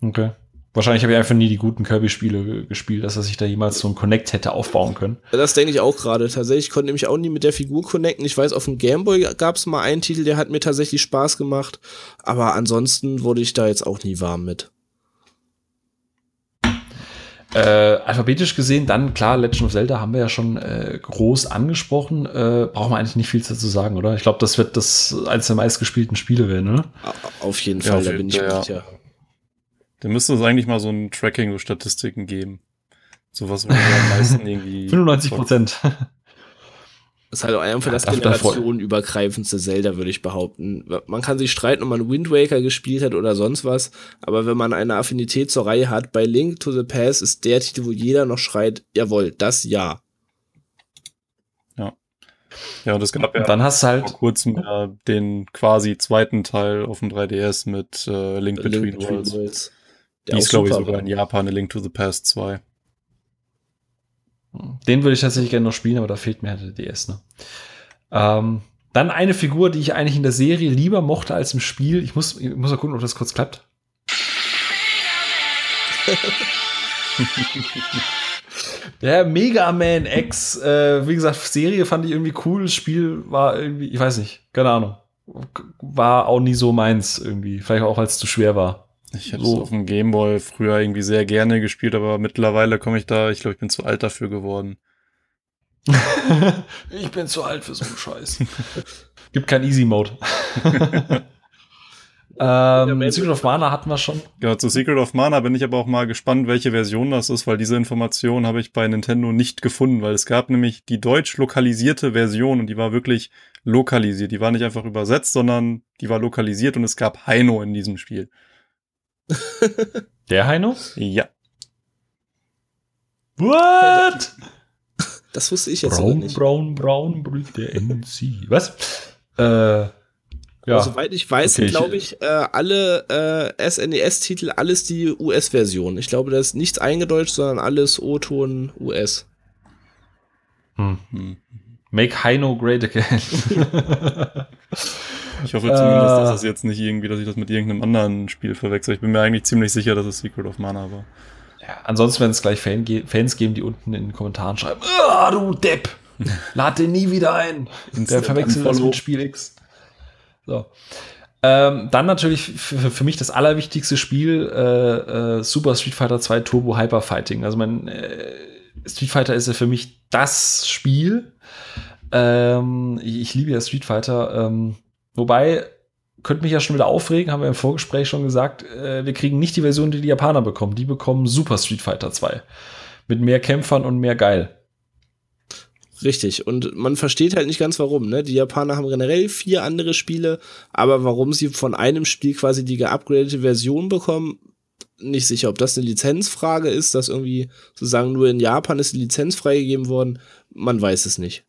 Okay. Wahrscheinlich habe ich einfach nie die guten Kirby-Spiele ge- gespielt, dass er sich da jemals so ein Connect hätte aufbauen können. Ja, Das denke ich auch gerade. Tatsächlich konnte ich mich auch nie mit der Figur connecten. Ich weiß, auf dem Gameboy gab es mal einen Titel, der hat mir tatsächlich Spaß gemacht. Aber ansonsten wurde ich da jetzt auch nie warm mit. Äh, alphabetisch gesehen, dann klar, Legend of Zelda haben wir ja schon äh, groß angesprochen. Äh, brauchen wir eigentlich nicht viel dazu sagen, oder? Ich glaube, das wird das eines der meistgespielten Spiele werden, ne? A- Auf jeden Ja, Fall, auf da jeden bin ich Fall, mir ja. sicher. Da müsste es eigentlich mal so ein Tracking, so Statistiken geben. Sowas, wo man am meisten irgendwie. 95 Prozent. Das ist halt auch einfach Ja, das generationenübergreifendste Zelda, würde ich behaupten. Man kann sich streiten, ob man Wind Waker gespielt hat oder sonst was, aber wenn man eine Affinität zur Reihe hat, bei Link to the Past ist der Titel, wo jeder noch schreit, jawohl, das ja. Ja, und es gab ja Und dann hast du vor halt, kurzem ja den quasi zweiten Teil auf dem 3DS mit äh, Link Between Worlds. Worlds. Die Der ist, glaube ich, sogar war. in Japan eine Link to the Past 2. Den würde ich tatsächlich gerne noch spielen, aber da fehlt mir halt der DS. Ne? Ähm, dann eine Figur, die ich eigentlich in der Serie lieber mochte als im Spiel. Ich muss, ich muss mal gucken, ob das kurz klappt. Der Mega Man X, äh, wie gesagt, Serie fand ich irgendwie cool. Spiel war irgendwie, ich weiß nicht, keine Ahnung. War auch nie so meins irgendwie. Vielleicht auch, als es zu schwer war. Ich habe so. auf dem Gameboy früher irgendwie sehr gerne gespielt, aber mittlerweile komme ich da, ich glaube, ich bin zu alt dafür geworden. ich bin zu alt für so einen Scheiß. Gibt kein Easy Mode. ähm, Secret of Mana hatten wir schon. Ja, zu Secret of Mana bin ich aber auch mal gespannt, welche Version das ist, weil diese Information habe ich bei Nintendo nicht gefunden, weil es gab nämlich die deutsch lokalisierte Version und die war wirklich lokalisiert. Die war nicht einfach übersetzt, sondern die war lokalisiert und es gab Heino in diesem Spiel. Der Heino? Ja. What? Das wusste ich jetzt braun, nicht. Braun, braun, braun, der NC. Was? Äh, ja. Also, soweit ich weiß, okay, sind, glaube ich, äh, alle äh, SNES-Titel alles die US-Version. Ich glaube, da ist nichts eingedeutscht, sondern alles O-Ton US. Hm. Make Heino great again. ich hoffe zumindest, dass das jetzt nicht irgendwie, dass ich das mit irgendeinem anderen Spiel verwechsel. Ich bin mir eigentlich ziemlich sicher, dass es Secret of Mana war. Ja, ansonsten werden es gleich Fan ge Fans geben, die unten in den Kommentaren schreiben, ah, du Depp, lad den nie wieder ein. Der verwechselt das mit Spiel X. So. Ähm, dann natürlich für, mich das allerwichtigste Spiel, äh, äh, Super Street Fighter 2 Turbo Hyper Fighting. Also mein äh, Street Fighter ist ja für mich das Spiel. Ähm, ich, ich, liebe ja Street Fighter. Ähm, wobei könnte mich ja schon wieder aufregen, haben wir im Vorgespräch schon gesagt, äh, wir kriegen nicht die Version, die die Japaner bekommen. Die bekommen Super Street Fighter 2. Mit mehr Kämpfern und mehr geil. Richtig. Und man versteht halt nicht ganz warum. Ne? Die Japaner haben generell vier andere Spiele, aber warum sie von einem Spiel quasi die geupgradete Version bekommen, nicht sicher. Ob das eine Lizenzfrage ist, dass irgendwie sozusagen nur in Japan ist die Lizenz freigegeben worden, man weiß es nicht.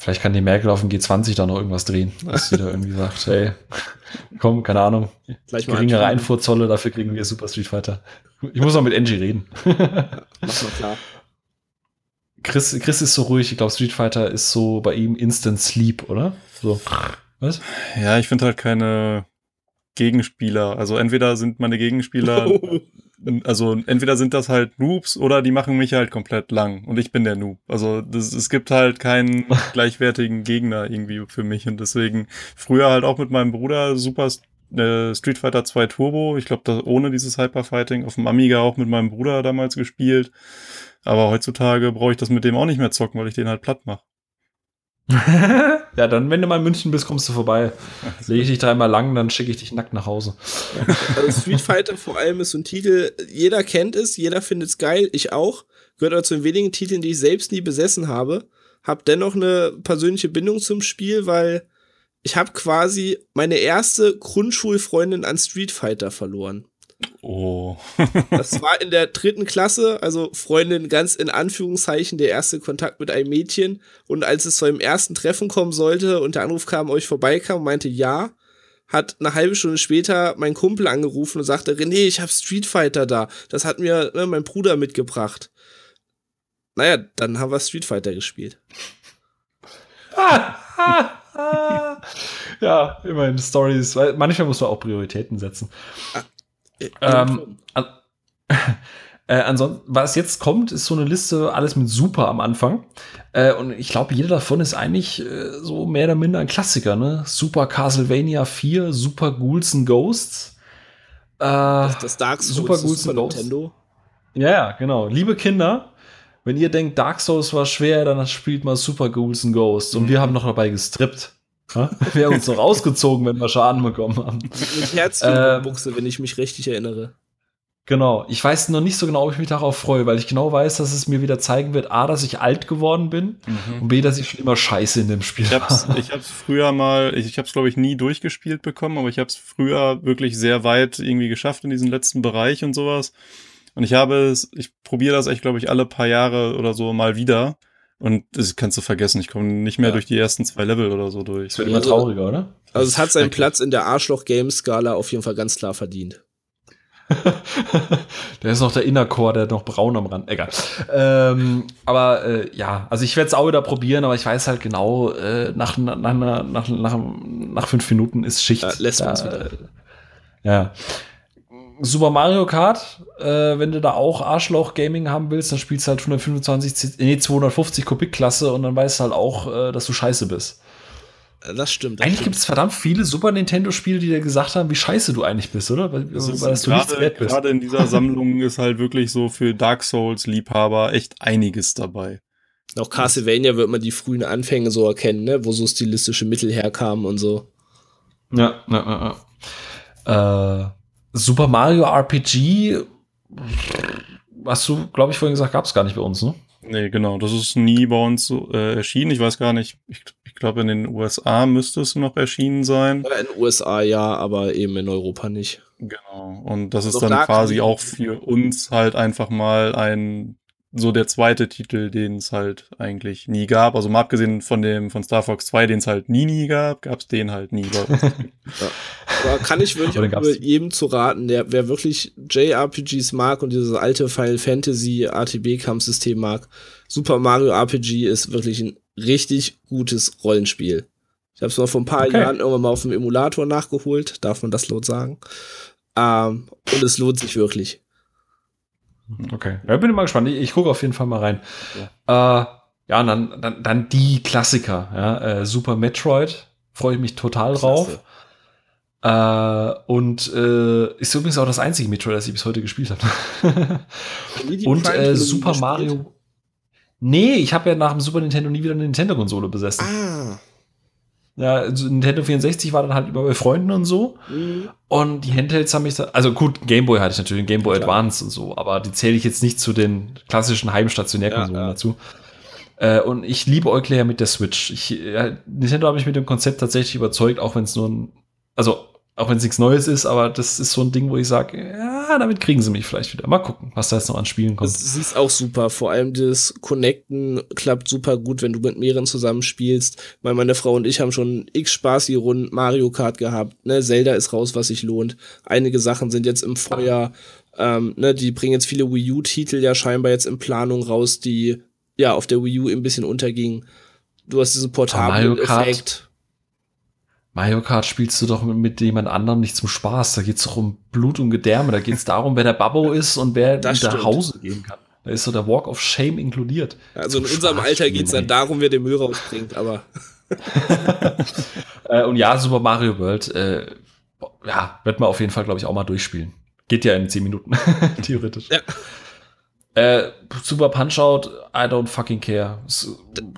Vielleicht kann die Merkel auf dem G20 da noch irgendwas drehen, dass sie da irgendwie sagt, hey, komm, keine Ahnung, Gleich geringere Einfuhrzolle, dafür kriegen wir Super Street Fighter. Ich muss noch mit Angie reden. ja, mach mal klar. Chris, Chris ist so ruhig, ich glaube, Street Fighter ist so bei ihm Instant Sleep, oder? So. Was? Ja, ich finde halt keine Gegenspieler. Also entweder sind meine Gegenspieler also entweder sind das halt Noobs oder die machen mich halt komplett lang und ich bin der Noob. Also das, es gibt halt keinen gleichwertigen Gegner irgendwie für mich und deswegen früher halt auch mit meinem Bruder Super äh, Street Fighter 2 Turbo. Ich glaube, ohne dieses Hyperfighting auf dem Amiga auch mit meinem Bruder damals gespielt. Aber heutzutage brauche ich das mit dem auch nicht mehr zocken, weil ich den halt platt mache. ja, dann, wenn du mal in München bist, kommst du vorbei. Lege ich dich dreimal lang, dann schicke ich dich nackt nach Hause. Also Street Fighter vor allem ist so ein Titel, jeder kennt es, jeder findet es geil, ich auch. Gehört aber zu den wenigen Titeln, die ich selbst nie besessen habe. Hab dennoch eine persönliche Bindung zum Spiel, weil ich habe quasi meine erste Grundschulfreundin an Street Fighter verloren. Oh. das war in der dritten Klasse, also Freundin ganz in Anführungszeichen, der erste Kontakt mit einem Mädchen. Und als es zu einem ersten Treffen kommen sollte und der Anruf kam, euch vorbeikam, meinte ja, hat eine halbe Stunde später mein Kumpel angerufen und sagte, René, ich habe Street Fighter da. Das hat mir ne, mein Bruder mitgebracht. Naja, dann haben wir Street Fighter gespielt. ja, immerhin Stories. Manchmal muss man auch Prioritäten setzen. Ah, ähm, an, äh, ansonsten, was jetzt kommt, ist so eine Liste, alles mit Super am Anfang. Äh, und ich glaube, jeder davon ist eigentlich äh, so mehr oder minder ein Klassiker, ne? Super Castlevania 4, Super Ghouls and Ghosts. Äh, das, das Dark Souls Super Ghouls and Ghosts. Nintendo. Ja, ja, genau. Liebe Kinder, wenn ihr denkt, Dark Souls war schwer, dann spielt mal Super Ghouls and Ghosts. Und mhm. wir haben noch dabei gestrippt. Wir haben uns noch rausgezogen, wenn wir Schaden bekommen haben. Mit Herzbuchse, ähm, wenn ich mich richtig erinnere. Genau. Ich weiß noch nicht so genau, ob ich mich darauf freue, weil ich genau weiß, dass es mir wieder zeigen wird, A, dass ich alt geworden bin mhm. und B, dass ich schon immer scheiße in dem Spiel ich hab's, war. Ich hab's früher mal, ich, ich hab's glaube ich nie durchgespielt bekommen, aber ich hab's früher wirklich sehr weit irgendwie geschafft in diesem letzten Bereich und sowas. Und ich habe es, ich probiere das echt, glaube ich, alle paar Jahre oder so mal wieder. Und das kannst du vergessen, ich komme nicht mehr ja. durch die ersten zwei Level oder so durch. Das wird immer also, trauriger, oder? Also es hat seinen Platz in der Arschloch-Game-Skala auf jeden Fall ganz klar verdient. der ist noch der Innercore, der noch braun am Rand. Egal. Ähm, aber äh, ja, also ich werde es auch wieder probieren, aber ich weiß halt genau, äh, nach, nach, nach, nach, nach fünf Minuten ist Schicht. Ja, lässt da, uns wieder. Äh, ja. Super Mario Kart, äh, wenn du da auch Arschloch-Gaming haben willst, dann spielst du halt 125, nee, 250 Kubik-Klasse und dann weißt du halt auch, äh, dass du scheiße bist. Das stimmt. Das eigentlich gibt es verdammt viele Super Nintendo-Spiele, die dir gesagt haben, wie scheiße du eigentlich bist, oder? Weil, das weil du gerade, gerade in dieser Sammlung ist halt wirklich so für Dark Souls-Liebhaber echt einiges dabei. Auch Castlevania wird man die frühen Anfänge so erkennen, ne? wo so stilistische Mittel herkamen und so. Ja, ja, ja. Äh, Super Mario RPG, hast du, glaube ich, vorhin gesagt, gab es gar nicht bei uns, ne? Nee, genau. Das ist nie bei uns so, äh, erschienen. Ich weiß gar nicht. Ich, ich glaube, in den USA müsste es noch erschienen sein. In den USA ja, aber eben in Europa nicht. Genau. Und das ist Doch dann da quasi auch für uns halt einfach mal ein so der zweite Titel, den es halt eigentlich nie gab. Also mal abgesehen von dem von Star Fox 2, den es halt nie nie gab, gab es den halt nie. ja. Aber kann ich wirklich auch jedem zu raten, der wer wirklich JRPGs mag und dieses alte Final Fantasy ATB Kampfsystem mag, Super Mario RPG ist wirklich ein richtig gutes Rollenspiel. Ich habe es mal vor ein paar okay. Jahren irgendwann mal auf dem Emulator nachgeholt, darf man das laut sagen. Ähm, und es lohnt sich wirklich. Okay, ja, bin mal gespannt. Ich, ich gucke auf jeden Fall mal rein. Ja, äh, ja und dann, dann, dann die Klassiker. Ja, äh, Super Metroid, freue ich mich total drauf. Äh, und äh, ist übrigens auch das einzige Metroid, das ich bis heute gespielt habe. und äh, Super Mario. Nee, ich habe ja nach dem Super Nintendo nie wieder eine Nintendo-Konsole besessen. Ah. Ja, also Nintendo 64 war dann halt immer bei Freunden und so. Mhm. Und die Handhelds haben mich da, also gut, Gameboy hatte ich natürlich, Gameboy ja, Advance und so, aber die zähle ich jetzt nicht zu den klassischen Heimstationärkonsolen ja, ja. dazu. Äh, und ich liebe Euclair ja mit der Switch. Ich, ja, Nintendo habe mich mit dem Konzept tatsächlich überzeugt, auch wenn es nur ein, also auch wenn es nichts Neues ist, aber das ist so ein Ding, wo ich sage, ja, damit kriegen sie mich vielleicht wieder. Mal gucken, was da jetzt noch an Spielen kommt. Das ist auch super. Vor allem das Connecten klappt super gut, wenn du mit mehreren zusammenspielst. Weil meine Frau und ich haben schon x spaßige Runden Mario Kart gehabt. Ne? Zelda ist raus, was sich lohnt. Einige Sachen sind jetzt im Feuer. Ähm, ne? Die bringen jetzt viele Wii U-Titel ja scheinbar jetzt in Planung raus, die ja auf der Wii U ein bisschen untergingen. Du hast diesen portablen Effekt Mario Kart spielst du doch mit jemand anderem nicht zum Spaß. Da geht es doch um Blut und Gedärme. Da geht es darum, wer der Babbo ist und wer das nach Hause gehen kann. Da ist so der Walk of Shame inkludiert. Also in unserem Spaß Alter geht es dann darum, wer den Müll rausbringt, aber. äh, und ja, Super Mario World, äh, ja, wird man auf jeden Fall, glaube ich, auch mal durchspielen. Geht ja in 10 Minuten, theoretisch. Ja. Äh, Super Punch-Out, I don't fucking care.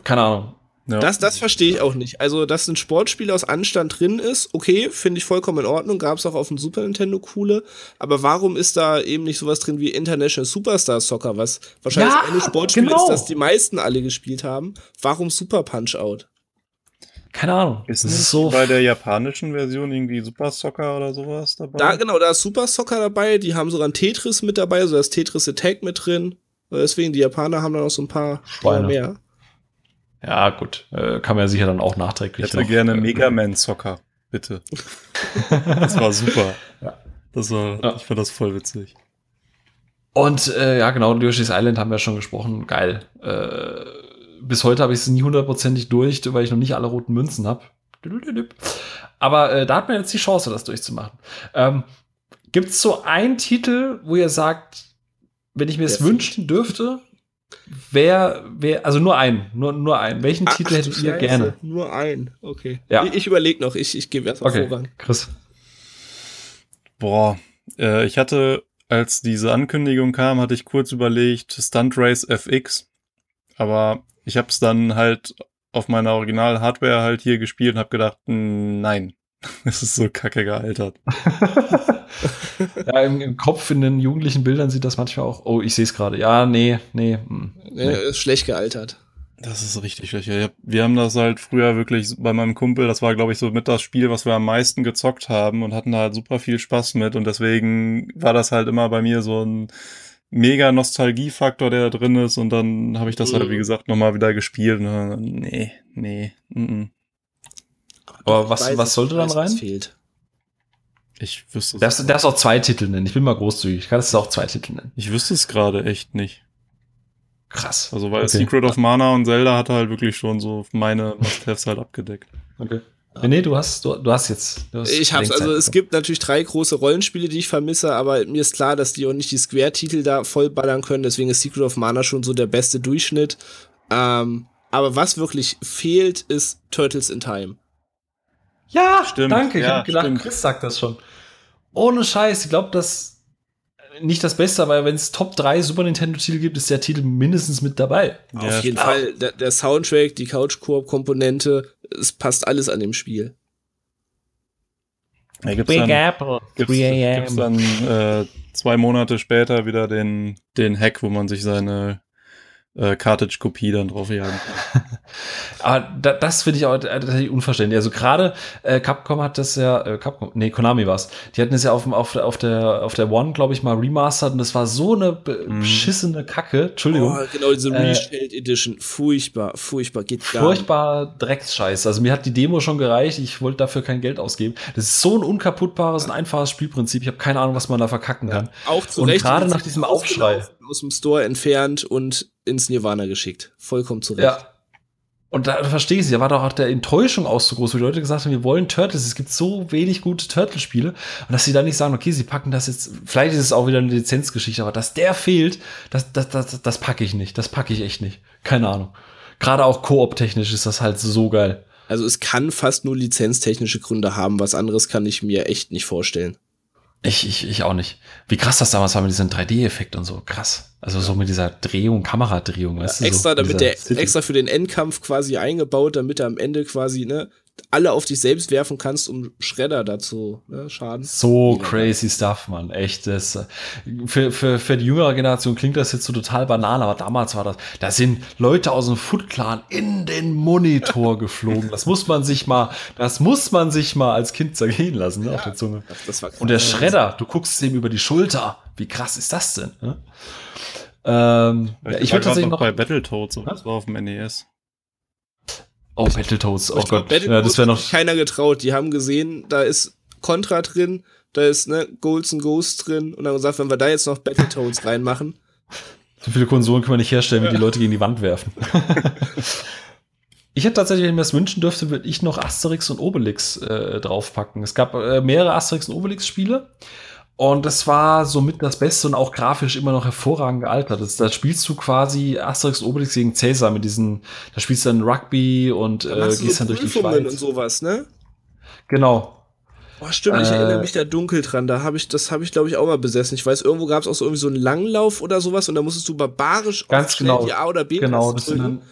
Keine Ahnung. Ja. Das, das verstehe ich auch nicht. Also, dass ein Sportspiel aus Anstand drin ist, okay, finde ich vollkommen in Ordnung. Gab es auch auf dem Super Nintendo coole. Aber warum ist da eben nicht sowas drin wie International Superstar Soccer, was wahrscheinlich ja, ein Sportspiel genau. ist, das die meisten alle gespielt haben? Warum Super Punch Out? Keine Ahnung. Ist es so bei der japanischen Version irgendwie Super Soccer oder sowas dabei? Da, genau, da ist Super Soccer dabei. Die haben sogar ein Tetris mit dabei, also das Tetris Attack mit drin. Deswegen, die Japaner haben da noch so ein paar Schweine. mehr. Ja, gut. Äh, kann man ja sicher dann auch nachträglich. Ich hätte gerne äh, Mega Man Soccer, bitte. das war super. Ja. Das war, ja. ich fand das voll witzig. Und äh, ja, genau, Yoshi's Island haben wir schon gesprochen. Geil. Äh, bis heute habe ich es nie hundertprozentig durch, weil ich noch nicht alle roten Münzen habe. Aber äh, da hat man jetzt die Chance, das durchzumachen. Ähm, Gibt es so einen Titel, wo ihr sagt, wenn ich mir es wünschen dürfte, Wer, wer, also nur einen, nur, nur einen. Welchen Ach, Titel hättet ihr gerne? Nur einen, okay. Ja. Ich, ich überlege noch, ich, ich gebe erst mal okay. Vorrang. Chris. Boah, äh, ich hatte, als diese Ankündigung kam, hatte ich kurz überlegt, Stunt Race FX, aber ich habe es dann halt auf meiner Original-Hardware halt hier gespielt und habe gedacht, nein, es ist so kacke gealtert. ja, im, im, Kopf in den jugendlichen Bildern sieht das manchmal auch, oh, ich sehe es gerade. Ja, nee, nee. Hm, nee. Ist schlecht gealtert. Das ist richtig schlecht. Wir haben das halt früher wirklich bei meinem Kumpel, das war, glaube ich, so mit das Spiel, was wir am meisten gezockt haben und hatten da halt super viel Spaß mit. Und deswegen war das halt immer bei mir so ein mega Nostalgiefaktor, der da drin ist. Und dann habe ich das halt, wie mhm. gesagt, nochmal wieder gespielt. Und dann, nee, nee, mm, mm. Aber was, weiß, was sollte dann rein? fehlt. Ich wüsste es. Darfst, darfst auch zwei Titel nennen. Ich bin mal großzügig. Kannst du auch zwei Titel nennen. Ich wüsste es gerade echt nicht. Krass. Also, weil Okay. Secret of Mana und Zelda hat halt wirklich schon so meine Must-Haves halt abgedeckt. Okay. Ja. Nee, du hast, du, du hast jetzt. Du hast Ich hab's, also es gibt natürlich drei große Rollenspiele, die ich vermisse, aber mir ist klar, dass die auch nicht die Square-Titel da vollballern können, deswegen ist Secret of Mana schon so der beste Durchschnitt. Ähm, aber was wirklich fehlt, ist Turtles in Time. Ja, Stimmt, danke. Ich ja, habe gedacht, stimmt. Chris sagt das schon. Ohne Scheiß. Ich glaube, das nicht das Beste, aber wenn es Top 3 Super Nintendo-Titel gibt, ist der Titel mindestens mit dabei. Ja, Auf jeden klar. Fall, der, der Soundtrack, die Couch-Koop-Komponente, es passt alles an dem Spiel. Ja, gibt's dann, Apple. gibt's, gibt's dann äh, zwei Monate später wieder den, den Hack, wo man sich seine äh, Cartridge-Kopie dann draufjagen kann. Aber da, das finde ich auch tatsächlich unverständlich. Also gerade äh, Capcom hat das ja, äh, Capcom, nee, Konami war's. Die hatten es ja auf, auf, der- auf der auf der One, glaube ich, mal remastered und das war so eine Mhm. beschissene Kacke. Entschuldigung. Oh, genau, diese Äh, Reshelled Edition. Furchtbar, furchtbar, geht gar nicht. Furchtbar Drecksscheiß. Also mir hat die Demo schon gereicht. Ich wollte dafür kein Geld ausgeben. Das ist so ein unkaputtbares und einfaches Spielprinzip. Ich habe keine Ahnung, was man da verkacken kann. Auch zu Und Recht gerade nach diesem Aufschrei. Aus dem Store entfernt und ins Nirvana geschickt. Vollkommen zu Recht. Ja. Und da verstehe ich sie. Da war doch auch der Enttäuschung aus so groß, wie die Leute gesagt haben, wir wollen Turtles. Es gibt so wenig gute Turtle-Spiele. Und dass sie dann nicht sagen, okay, sie packen das jetzt, vielleicht ist es auch wieder eine Lizenzgeschichte, aber dass der fehlt, das, das, das, das packe ich nicht. Das packe ich echt nicht. Keine Ahnung. Gerade auch koop-technisch ist das halt so geil. Also es kann fast nur lizenztechnische Gründe haben. Was anderes kann ich mir echt nicht vorstellen. Ich, ich, ich auch nicht. Wie krass das damals war mit diesem 3D-Effekt und so. Krass. Also so mit dieser Drehung, Kameradrehung, weißt du? extra, so, damit der, City. extra für den Endkampf quasi eingebaut, damit du am Ende quasi, ne, alle auf dich selbst werfen kannst, um Schredder dazu, ne, Schaden. So Mega crazy stuff, Mann. Echt. Das, für, für, für die jüngere Generation klingt das jetzt so total banal, aber damals war das. Da sind Leute aus dem Foot Clan in den Monitor geflogen. Das muss man sich mal, das muss man sich mal als Kind zergehen lassen, ne, auf der Zunge. Das, das war Und der Schredder, du guckst dem über die Schulter. Wie krass ist das denn? Ne? Ähm, ja, ich war würde tatsächlich noch. bei Battletoads, aber das war auf dem NES. Oh, Battletoads. Oh Gott. Battletoads Ja, das wäre hat noch. sich keiner getraut. Die haben gesehen, da ist Contra drin, da ist ne Golds and Ghosts drin und haben gesagt, wenn wir da jetzt noch Battletoads reinmachen, So viele Konsolen können wir nicht herstellen, wenn die Leute gegen die Wand werfen. ich hätte tatsächlich, wenn ich mir das wünschen dürfte, würde ich noch Asterix und Obelix äh, draufpacken. Es gab äh, mehrere Asterix und Obelix-Spiele. Und das war somit das Beste und auch grafisch immer noch hervorragend gealtert. Das, da spielst du quasi Asterix Obelix gegen Cäsar mit diesen, da spielst du dann Rugby und dann äh, gehst so dann durch die Prüfungen und Schweiz. sowas, ne? Genau. Boah, stimmt, ich Äh, erinnere mich da dunkel dran. Da habe ich, das habe ich, glaube ich, auch mal besessen. Ich weiß, irgendwo gab es auch so irgendwie so einen Langlauf oder sowas und da musstest du barbarisch Ganz genau. die A oder B Genau, das drücken. dann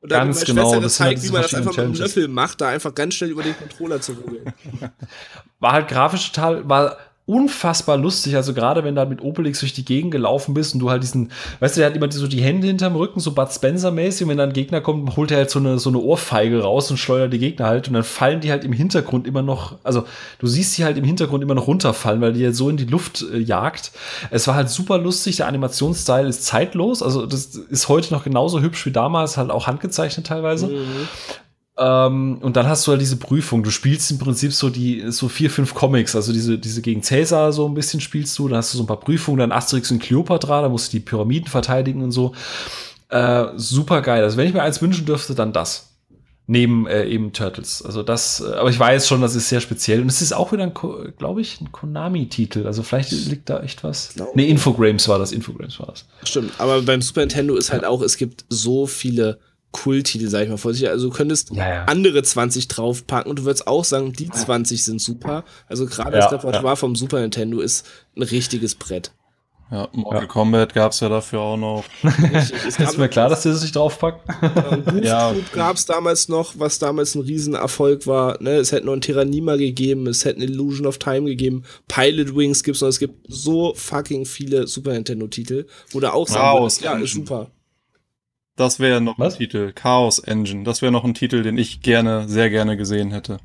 Und dann ganz genau, das gezeigt, wie man das einfach mit einem Challenges. Löffel macht, da einfach ganz schnell über den Controller zu rugeln. war halt grafisch total, war unfassbar lustig. Also gerade wenn du halt mit Obelix durch die Gegend gelaufen bist und du halt diesen, weißt du, der hat immer so die Hände hinterm Rücken, so Bud Spencer-mäßig. Und wenn dann ein Gegner kommt, holt er halt so eine, so eine Ohrfeige raus und schleudert die Gegner halt. Und dann fallen die halt im Hintergrund immer noch, also du siehst die halt im Hintergrund immer noch runterfallen, weil die halt so in die Luft äh, jagt. Es war halt super lustig. Der Animationsstyle ist zeitlos. Also das ist heute noch genauso hübsch wie damals, halt auch handgezeichnet teilweise. Mhm. Ähm, und dann hast du halt diese Prüfung. Du spielst im Prinzip so die, so vier, fünf Comics, also diese, diese gegen Cäsar so ein bisschen spielst du, dann hast du so ein paar Prüfungen, dann Asterix und Cleopatra, da musst du die Pyramiden verteidigen und so. Äh, super geil. Also wenn ich mir eins wünschen dürfte, dann das. Neben äh, eben Turtles. Also das, äh, aber ich weiß schon, das ist sehr speziell. Und es ist auch wieder ein, glaube ich, ein Konami-Titel. Also vielleicht liegt da echt was. Glaube- Nee, Infogrames war das. Infogrames war das. Stimmt, aber beim Super Nintendo ist halt auch, es gibt so viele Kulttitel, sag ich mal, vor sich. Also du könntest Ja, ja. andere 20 draufpacken und du würdest auch sagen, die 20 sind super. Also gerade Ja, das Repertoire vom Super Nintendo ist ein richtiges Brett. Ja, Mortal Kombat gab's ja dafür auch noch. Richtig. Es Ist mir klar, dass die das nicht draufpacken. Goof Ja. Gab es damals noch, was damals ein Riesenerfolg war. Ne? Es hätte noch ein Tyrannima gegeben, es hätte eine Illusion of Time gegeben, Pilot Wings gibt's noch. Es gibt so fucking viele Super Nintendo-Titel, wo du auch sagen Chaos würdest, ja, ist super. Das wäre noch Was? ein Titel. Chaos Engine. Das wäre noch ein Titel, den ich gerne, sehr gerne gesehen hätte.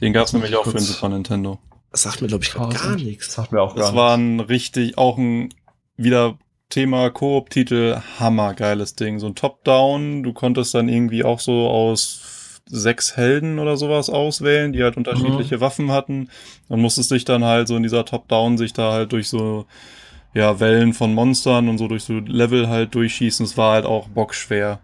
Den gab's muss nämlich ich auch für den Super Nintendo. Das sagt mir, glaube ich, gar Das nichts. sagt mir auch gar Das war ein richtig, auch ein wieder Thema Koop-Titel, hammergeiles Ding. So ein Top-Down, du konntest dann irgendwie auch so aus sechs Helden oder sowas auswählen, die halt unterschiedliche mhm. Waffen hatten. Und musstest dich dann halt so in dieser Top-Down sich da halt durch so ja, Wellen von Monstern und so durch so Level halt durchschießen. Es war halt auch bockschwer.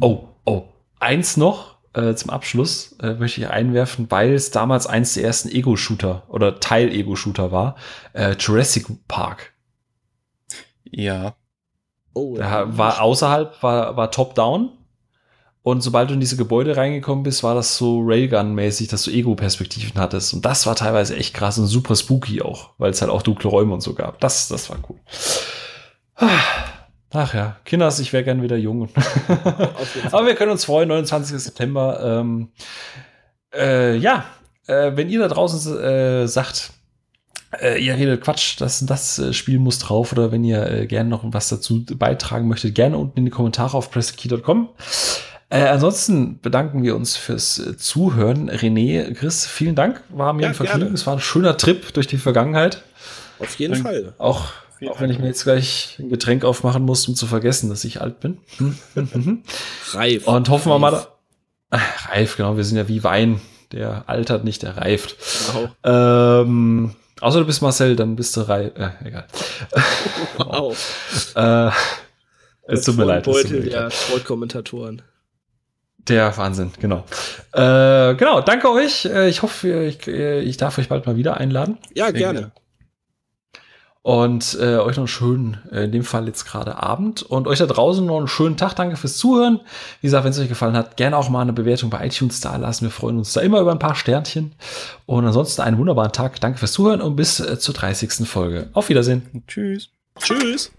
Oh, oh. Eins noch äh, zum Abschluss äh, möchte ich einwerfen, weil es damals eins der ersten Ego-Shooter oder Teil-Ego-Shooter war. Äh, Jurassic Park. Ja. Oh, da war außerhalb, war, war top-down. Und sobald du in diese Gebäude reingekommen bist, war das so Railgun-mäßig, dass du Ego-Perspektiven hattest. Und das war teilweise echt krass und super spooky auch, weil es halt auch dunkle Räume und so gab. Das, das war cool. Ach ja, Kinders, ich wäre gern wieder jung. Aber wir können uns freuen, 29. September. Ähm, äh, ja, äh, wenn ihr da draußen äh, sagt, äh, ihr redet Quatsch, das, das äh, Spiel muss drauf oder wenn ihr äh, gerne noch was dazu beitragen möchtet, gerne unten in die Kommentare auf presskey.com. Äh, ansonsten bedanken wir uns fürs äh, Zuhören. René, Chris, vielen Dank. War mir ja, ein Vergnügen. Gerne. Es war ein schöner Trip durch die Vergangenheit. Auf jeden Dank. Fall. Auch auch wenn ich mir jetzt gleich ein Getränk aufmachen muss, um zu vergessen, dass ich alt bin. reif. Und hoffen wir mal. Ach, reif, genau. Wir sind ja wie Wein. Der altert nicht, der reift. Wow. Ähm, außer du bist Marcel, dann bist du reif. Äh, egal. Wow. äh, es tut mir leid. Beutel der Sportkommentatoren. Der Wahnsinn, genau. Äh, genau, danke euch. Äh, ich hoffe, ich, äh, ich darf euch bald mal wieder einladen. Ja, gerne. Und äh, euch noch einen schönen, äh, in dem Fall jetzt gerade Abend. Und euch da draußen noch einen schönen Tag. Danke fürs Zuhören. Wie gesagt, wenn es euch gefallen hat, gerne auch mal eine Bewertung bei iTunes da lassen. Wir freuen uns da immer über ein paar Sternchen. Und ansonsten einen wunderbaren Tag. Danke fürs Zuhören und bis zur 30. Folge. Auf Wiedersehen. Tschüss. Tschüss.